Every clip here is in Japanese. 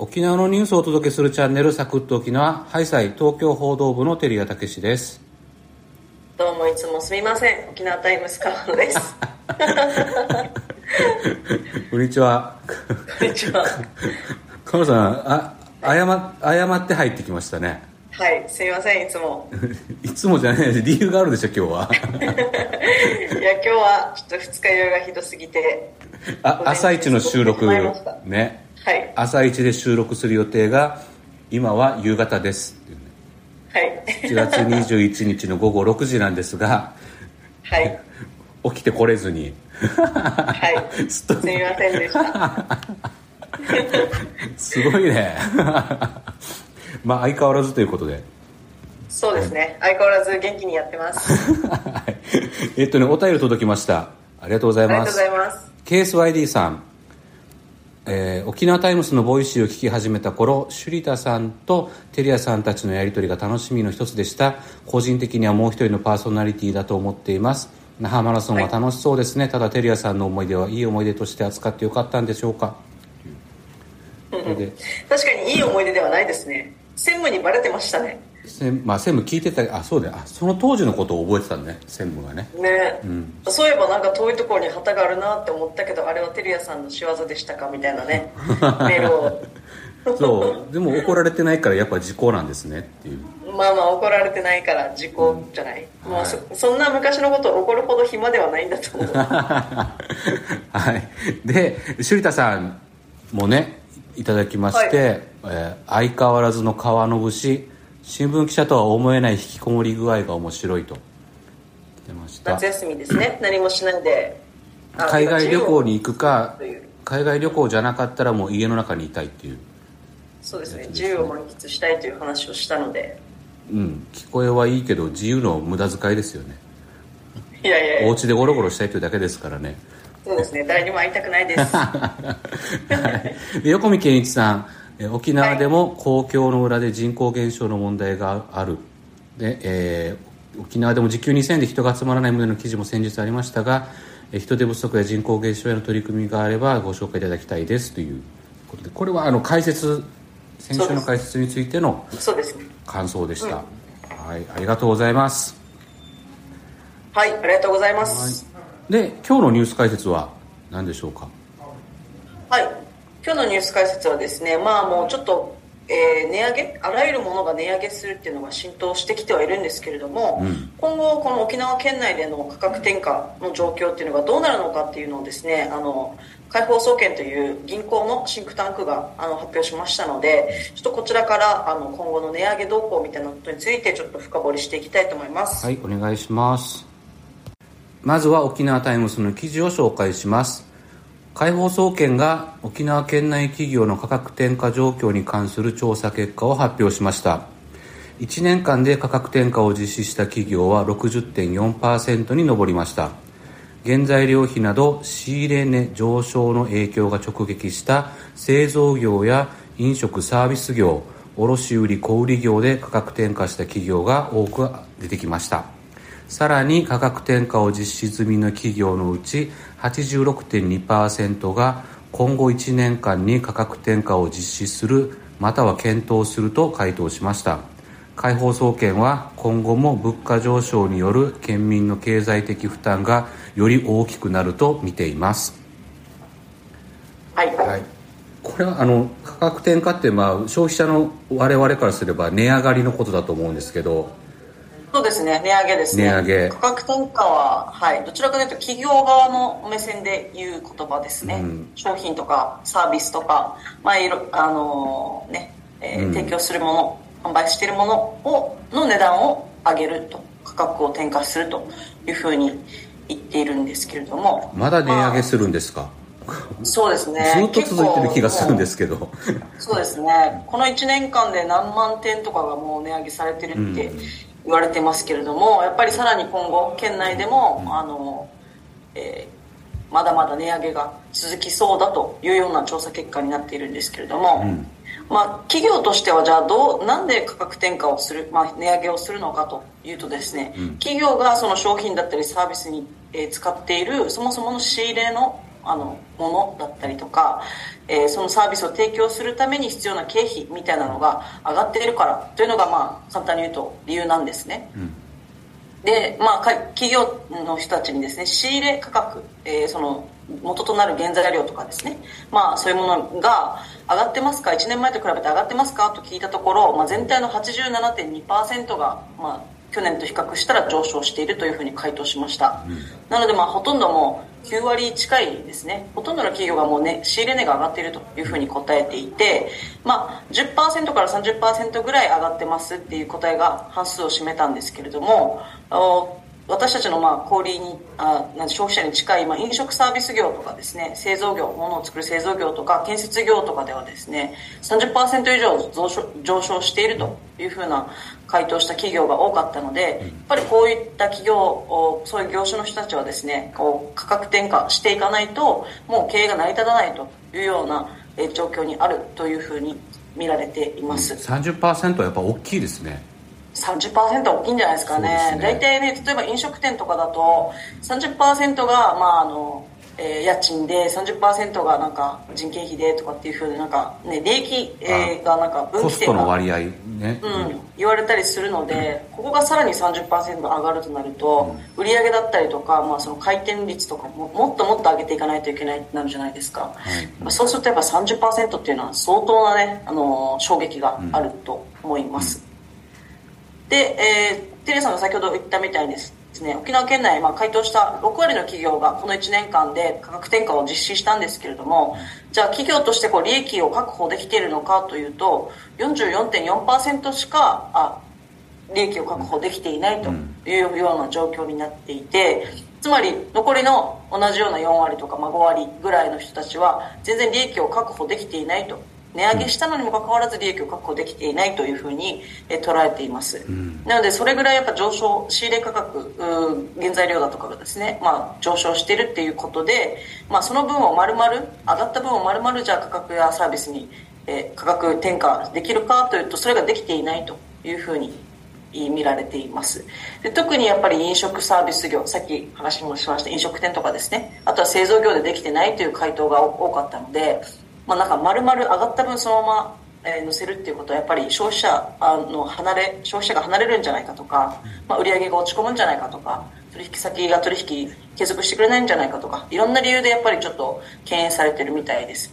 沖縄のニュースをお届けするチャンネルサクッと沖縄ハイサイ東京報道部の照屋武です。どうもいつもすみません。沖縄タイムス川野です。こんにちは。こんにちは。川野さんあ謝謝って入ってきましたね。はいすみませんいつも。いつもじゃない理由があるでしょ今日は。いや今日はちょっと二日酔いがひどすぎて。あ朝一の収録ねはい。朝一で収録する予定が今は夕方です。ってい。うねはい7月21日の午後6時なんですがはい。起きてこれずに。はい。すみませんでした。すごいね。まあ相変わらずということで。そうですね。相変わらず元気にやってます。えっとねお便り届きました。ありがとうございます。ありがとうございます。ケース YD さんえー、沖縄タイムスのボイシーを聞き始めた頃シュリタさんとテリアさんたちのやり取りが楽しみの一つでした。個人的にはもう一人のパーソナリティだと思っています。那覇マラソンは楽しそうですね、はい、ただテリアさんの思い出はいい思い出として扱ってよかったんでしょうか？確かにいい思い出ではないですね。専務にバレてましたねまあ、専務聞いてたあそうだあその当時のことを覚えてたんね。専務がね。ね、うん、そういえばなんか遠いところに旗があるなって思ったけどあれはテリアさんの仕業でしたか？みたいなね。メールを。そう。でも怒られてないからやっぱ時効なんですねっていう。まあまあ怒られてないから時効じゃない、うん、もうそはい、そんな昔のこと怒るほど暇ではないんだと思う。はい。で首田さんもねいただきまして、はい、えー、相変わらずの川の節新聞記者とは思えない引きこもり具合が面白いと。出ました。夏休みですね。何もしないで海外旅行に行くか海外旅行じゃなかったらもう家の中にいたいっていう。そうですね、ね、自由を満喫したいという話をしたので。うん。聞こえはいいけど自由の無駄遣いですよね。いやいやいや。お家でゴロゴロしたいというだけですからね。そうですね。誰にも会いたくないです。で横見健一さん沖縄でも公共の裏で人口減少の問題がある。で、えー、沖縄でも時給2000円で人が集まらない旨の記事も先日ありましたが人手不足や人口減少への取り組みがあればご紹介いただきたいです。ということでこれはあの解説先週の解説についての感想でした、はい、ありがとうございます。はいありがとうございます、はい、で今日のニュース解説は何でしょうか？はい今日のニュース解説はですね、まあもうちょっと、えー、値上げ、あらゆるものが値上げするっていうのが浸透してきてはいるんですけれども、うん、今後この沖縄県内での価格転嫁の状況っていうのがどうなるのかっていうのをですね、あの、解放総研という銀行のシンクタンクがあの発表しましたので、ちょっとこちらからあの今後の値上げ動向みたいなことについてちょっと深掘りしていきたいと思います。はい、お願いします。まずは沖縄タイムスの記事を紹介します。解放総研が沖縄県内企業の価格転嫁状況に関する調査結果を発表しました。1年間で価格転嫁を実施した企業は60.4%に上りました。原材料費など仕入れ値上昇の影響が直撃した製造業や飲食サービス業卸売小売業で価格転嫁した企業が多く出てきました。さらに価格転嫁を実施済みの企業のうち86.2%が今後1年間に価格転嫁を実施するまたは検討すると回答しました。解放総研は今後も物価上昇による県民の経済的負担がより大きくなると見ています。はい、はい、これはあの価格転嫁ってまあ消費者の我々からすれば値上がりのことだと思うんですけどそうですね、値上げですね。値上げ。価格転嫁は、はい、どちらかというと企業側の目線で言う言葉ですね。うん、商品とかサービスとか、まあ、いろ、あのー、ね、えー、うん、提供するもの、販売しているものを、の値段を上げると、価格を転嫁するというふうに言っているんですけれども。まだ値上げするんですか、まあ、そうですね。ずっと続いてる気がするんですけど。そうですね。この1年間で何万点とかがもう値上げされてるって、うん言われてますけれどもやっぱりさらに今後県内でも、あの、えー、まだまだ値上げが続きそうだというような調査結果になっているんですけれども、うん、まあ、企業としてはじゃあどうなんで価格転嫁をする、まあ、値上げをするのかというとですね、うん、企業がその商品だったりサービスに、えー、使っているそもそもの仕入れのあのものだったりとか、えー、そのサービスを提供するために必要な経費みたいなのが上がっているからというのが、まあ、簡単に言うと理由なんですね。うん。で、まあ、企業の人たちにですね仕入れ価格、えー、その元となる原材料とかですね、まあ、そういうものが上がってますか1年前と比べて上がってますかと聞いたところ、まあ、全体の87.2%が、まあ、去年と比較したら上昇しているというふうに回答しました、うん、なのでまあほとんどもう9割近いですね。ほとんどの企業がもうね仕入れ値が上がっているというふうに答えていて、まあ、10%から30%ぐらい上がってますっていう答えが半数を占めたんですけれども私たちのまあ小売にあ消費者に近いまあ飲食サービス業とかですね製造業物を作る製造業とか建設業とかではですね30%以上上昇上昇しているというふうな回答した企業が多かったのでやっぱりこういった企業そういう業種の人たちはですねこう価格転嫁していかないともう経営が成り立たないというような状況にあるというふうに見られています、うん、30%はやっぱ大きいですね30%大きいんじゃないですかね。ね。大体ね、例えば飲食店とかだと、30%が、まあ、あの、えー、家賃で30%がなんか人件費でとかっていうふうになんかね利益、えー、がなんか分岐点がの割合ね、うん、言われたりするので、ここがさらに30%上がるとなると、売り上げだったりとか、まあ、その回転率とかももっともっと上げていかないといけないなるじゃないですか、はい。まあ、そうするとやっぱ30%っていうのは相当なねあの衝撃があると思います、で、えー、テレさんが先ほど言ったみたいにですね、沖縄県内、まあ、回答した6割の企業がこの1年間で価格転嫁を実施したんですけれども、じゃあ企業としてこう利益を確保できているのかというと、44.4%しか、あ、利益を確保できていないというような状況になっていて、つまり残りの同じような4割とか、まあ、5割ぐらいの人たちは全然利益を確保できていないと値上げしたのにもかかわらず利益を確保できていないというふうに、え捉えています、うん、なのでそれぐらいやっぱ上昇仕入れ価格原材料だとかがですね、まあ、上昇しているっていうことで、まあ、その分を丸々上がった分を丸々じゃあ価格やサービスに、え価格転嫁できるかというとそれができていないというふうに見られています。で特にやっぱり飲食サービス業さっき話もしました飲食店とかですねあとは製造業でできてないという回答が多かったのでまあ、なんか丸々上がった分そのまま、えー、乗せるっていうことはやっぱり消費者の離れ消費者が離れるんじゃないかとか、まあ、売り上げが落ち込むんじゃないかとか取引先が取引継続してくれないんじゃないかとかいろんな理由でやっぱりちょっと敬遠されてるみたいです。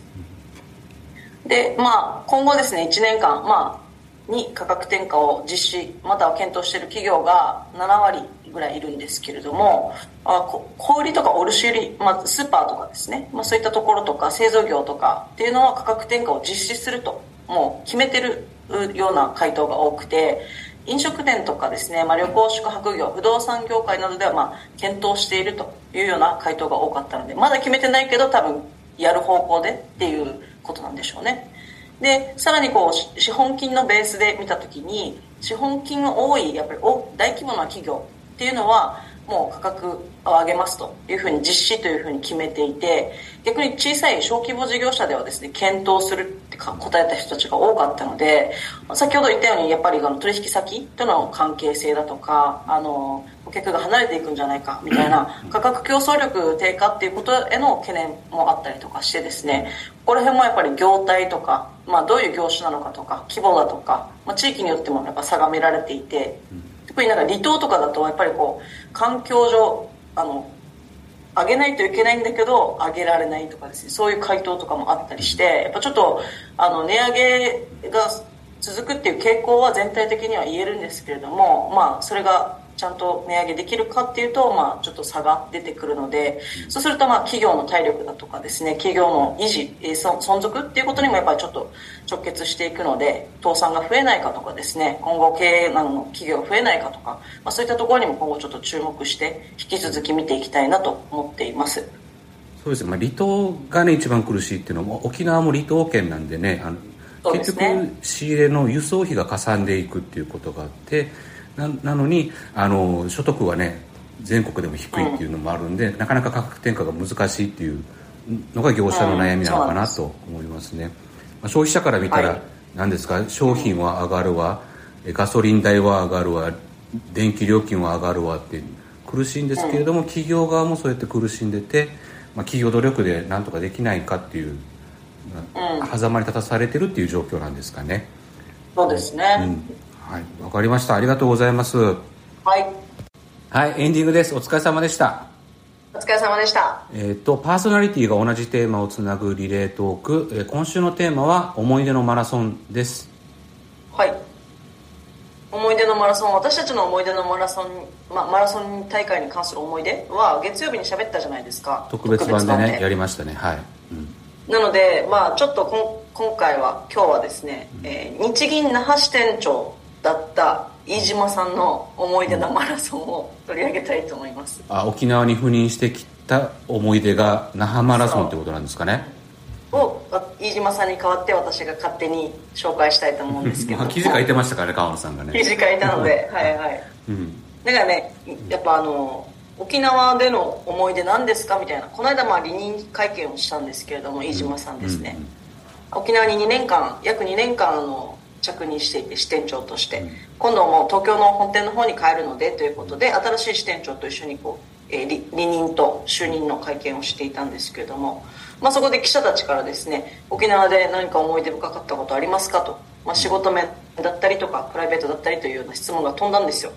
でまあ今後ですね1年間まあに価格転嫁を実施または検討している企業が7割ぐらいいるんですけれどもあ小売とか卸売、まあ、スーパーとかですね、まあ、そういったところとか製造業とかっていうのは価格転嫁を実施するともう決めてるような回答が多くて飲食店とかですね、まあ、旅行宿泊業不動産業界などではまあ検討しているというような回答が多かったのでまだ決めてないけど多分やる方向でっていうことなんでしょうね。でさらにこう資本金のベースで見た時に資本金が多いやっぱり大規模な企業っていうのはもう価格を上げますというふうに実施というふうに決めていて逆に小さい小規模事業者ではですね検討するって答えた人たちが多かったので先ほど言ったようにやっぱりあの取引先との関係性だとかあの顧客が離れていくんじゃないかみたいな価格競争力低下っていうことへの懸念もあったりとかしてですねここら辺もやっぱり業態とか、まあ、どういう業種なのかとか規模だとか、まあ、地域によってもやっぱ差が見られていて。特になんか離島とかだとやっぱりこう環境上あの上げないといけないんだけど上げられないとかですねそういう回答とかもあったりしてやっぱちょっとあの値上げが続くっていう傾向は全体的には言えるんですけれどもまあそれがちゃんと値上げできるかっていうと、まあ、ちょっと差が出てくるので、そうすると、まあ、企業の体力だとかですね、企業の維持、存続っていうことにもやっぱりちょっと直結していくので、倒産が増えないかとかですね、今後経営難の企業が増えないかとか、まあ、そういったところにも今後ちょっと注目して、引き続き見ていきたいなと思っています。そうですね、まあ、離島がね、一番苦しいっていうのも、沖縄も離島県なんでね、あの結局、仕入れの輸送費がかさんでいくっていうことがあって、ななのにあの所得はね全国でも低いっていうのもあるんで、うん、なかなか価格転嫁が難しいっていうのが業者の悩みなのかなと思いますね、まあ、消費者から見たら何ですか、商品は上がるわガソリン代は上がるわ電気料金は上がるわって苦しいんですけれども、企業側もそうやって苦しんでてまあ、企業努力でなんとかできないかっていう、うん。狭間に立たされてるっていう状況なんですかね。そうですね、はいわかりました。ありがとうございます。はい。はいエンディングです。お疲れ様でした。お疲れ様でした。えー、とパーソナリティが同じテーマをつなぐリレートーク、えー今週のテーマは思い出のマラソンです。はい。思い出のマラソン。私たちの思い出のマラソン、ま、マラソン大会に関する思い出は月曜日に喋ったじゃないですか。特別版で特ねやりましたね。はい、うん。なので、まあ、ちょっとこん今回は今日はですね、えー日銀那覇支店長だった飯島さんの思い出のマラソンを取り上げたいと思います。あ沖縄に赴任してきた思い出が那覇マラソンってことなんですかね？をあ飯島さんに代わって私が勝手に紹介したいと思うんですけど。まあ記事書いてましたからね川野さんがね。記事書いたので はいはい。うん。だからねやっぱあの沖縄での思い出何ですかみたいな。この間まあ離任会見をしたんですけれども飯島さんですね、沖縄に2年間約2年間あの着任していて支店長として、今度もう東京の本店の方に帰るのでということで新しい支店長と一緒にこう、えー離離任と就任の会見をしていたんですけれども、まあ、そこで記者たちからですね沖縄で何か思い出深かったことありますかと、まあ、仕事面だったりとかプライベートだったりというような質問が飛んだんですよ、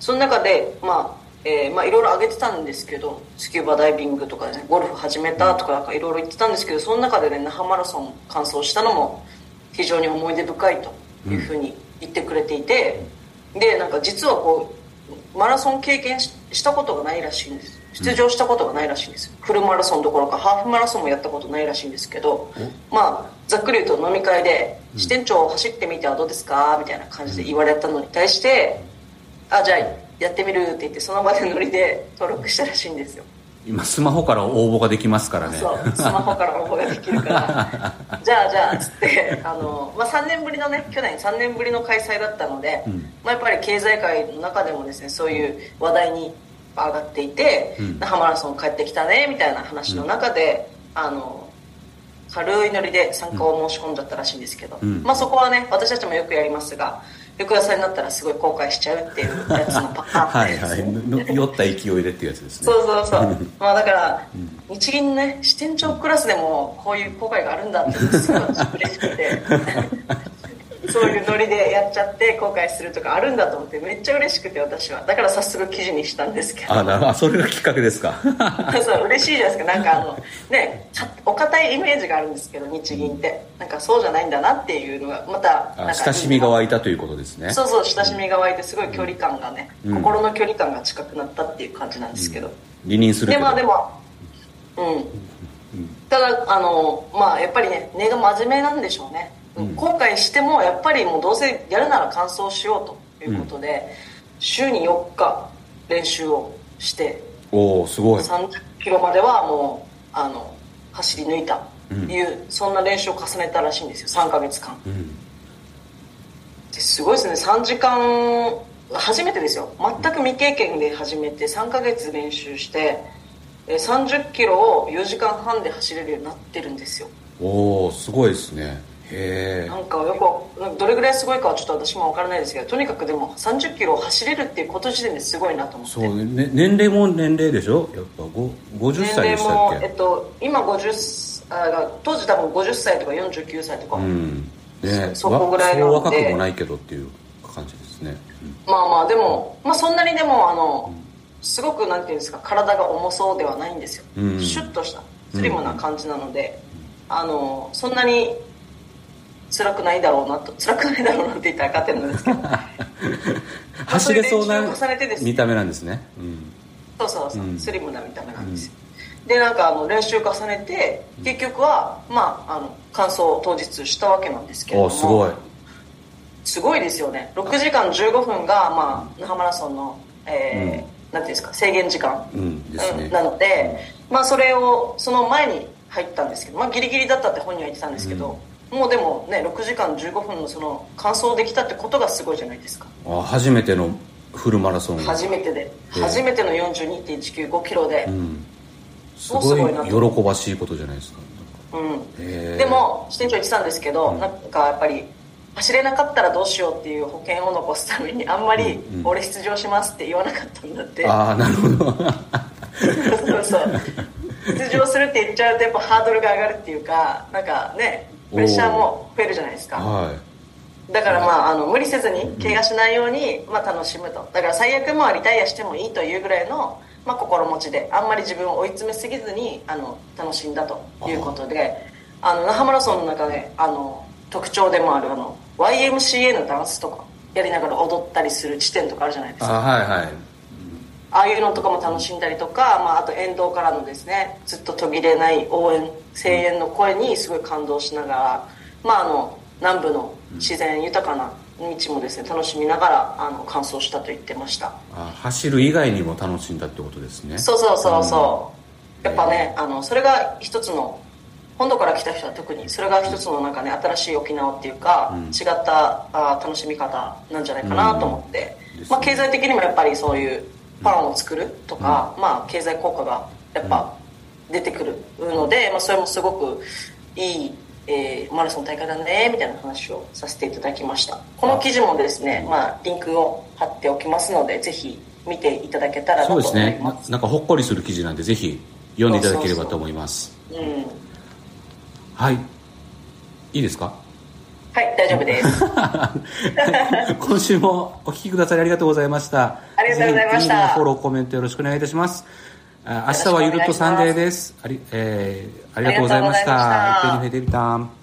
その中でまあえーまあ、いろいろ挙げてたんですけどスキューバダイビングとか、ね、ゴルフ始めたとかなんかいろいろ言ってたんですけどその中でね那覇マラソン完走したのも非常に思い出深いというふうに言ってくれていて、でなんか実はこうマラソン経験ししたことがないらしいんです。出場したことがないらしいんです。フルマラソンどころかハーフマラソンもやったことないらしいんですけどまあざっくり言うと飲み会で「支店長走ってみてはどうですか?」みたいな感じで言われたのに対して「あじゃあやってみる」って言ってその場でノリで登録したらしいんですよ今スマホから応募ができますからね。そうスマホから応募ができるから。じゃあじゃあつってあの、まあ、3年ぶりのね去年3年ぶりの開催だったので、まあ、やっぱり経済界の中でもですねそういう話題に上がっていて、那覇マラソン帰ってきたねみたいな話の中で、あの軽いノリで参加を申し込んじゃったらしいんですけど、まあ、そこはね私たちもよくやりますが翌朝になったらすごい後悔しちゃうっていうやつのパターン。はいですはい。の酔った勢いでっていうやつですね。そうそうそう。まあだから、日銀ね支店長クラスでもこういう後悔があるんだってすごい嬉しくてそういうノリでやっちゃって後悔するとかあるんだと思ってめっちゃ嬉しくて私は。だから早速記事にしたんですけど。あなるほどあそれがきっかけですか。そう嬉しいじゃないですか。なんかあのねかお堅いイメージがあるんですけど日銀って。なんかそうじゃないんだなっていうのがまたなんかあ親しみが湧いたということですね。そうそう親しみが湧いてすごい距離感がね、心の距離感が近くなったっていう感じなんですけど、離任するけど。でまあでもうん、ただあのまあやっぱりね根が真面目なんでしょうね、後悔してもやっぱりもうどうせやるなら完走しようということで、週に4日練習をしておおすごい。30キロまではもうあの走り抜いたいう、そんな練習を重ねたらしいんですよ3ヶ月間、ですごいですね3時間初めてですよ。全く未経験で始めて3ヶ月練習してえー30キロを4時間半で走れるようになってるんですよ。おおすごいですねへえなんかよくどれぐらいすごいかはちょっと私も分からないですけどとにかくでも30キロを走れるっていうこと自点ですごいなと思って。そう、ね、年齢も年齢でしょ？やっぱご50歳でしたっ年齢も、えっと、今50あが当時多分50歳とか49歳とか、けうん。ね。そこぐらいなので。わそう若くもないけどっていう感じですね、まあまあでも、まあ、そんなにでもあのすごくなんていうんですか体が重そうではないんですよ、うん。シュッとしたスリムな感じなので、あのそんなに辛くないだろうなと辛くないだろうなって言ったら勝手なんですけど。走れそうな見た目なんですね、うん、そうそうそう、うん。スリムな見た目なんです。よ、でなんかあの練習重ねて結局はまああの完走を当日したわけなんですけれども。おすごい。すごいですよね。6時間15分が、まあ、那覇マラソンの、えーなんていうんですか制限時間、うんですね。うんなので、まあ、それをその前に入ったんですけど、まあ、ギリギリだったって本人は言ってたんですけど、もうでもね6時間15分のその完走できたってことがすごいじゃないですか。あ初めてのフルマラソン初めてで、ええ。初めての42.195キロで、うん。すごごい喜ばしいことじゃないですか。うん。へえ。でも支店長言ってたんですけど、なんかやっぱり走れなかったらどうしようっていう保険を残すためにあんまりうんうん「俺出場します」って言わなかったんだって、ああなるほど。そうそう。出出場するって言っちゃうとやっぱハードルが上がるっていうかなんかねプレッシャーも増えるじゃないですか、はい。だからまああの無理せずに怪我しないように、まあ、楽しむと。だから最悪まあリタイアしてもいいというぐらいの、まあ、心持ちであんまり自分を追い詰めすぎずにあの楽しんだということであの那覇マラソンの中であの特徴でもあるあの YMCA のダンスとかやりながら踊ったりする地点とかあるじゃないですか。あはいはいああいうのとかも楽しんだりとか、まあ、あと沿道からのですねずっと途切れない応援声援の声にすごい感動しながら、まあ、あの南部の自然豊かな道もですね楽しみながらあの完走したと言ってました。あ走る以外にも楽しんだってことですね。そうそうそうそう、やっぱねあのそれが一つの本土から来た人は特にそれが一つのなんかね新しい沖縄っていうか、うん。違ったあ楽しみ方なんじゃないかなと思って、うん。まあ、経済的にもやっぱりそういうファンを作るとか、まあ、経済効果がやっぱ出てくるので、まあ、それもすごくいい、えーマラソン大会だねみたいな話をさせていただきました。この記事もですね、まあ、リンクを貼っておきますのでぜひ見ていただけたらなとそうですね。ななんかほっこりする記事なんでぜひ読んでいただければと思います。うん。はい。いいですか？はい大丈夫です。今週もお聞きくださりありがとうございました。ありがとうございました。フォローコメントよろしくお願いいたします。あ明日はゆるっとサンデーです。あり,、えー、ありがとうございました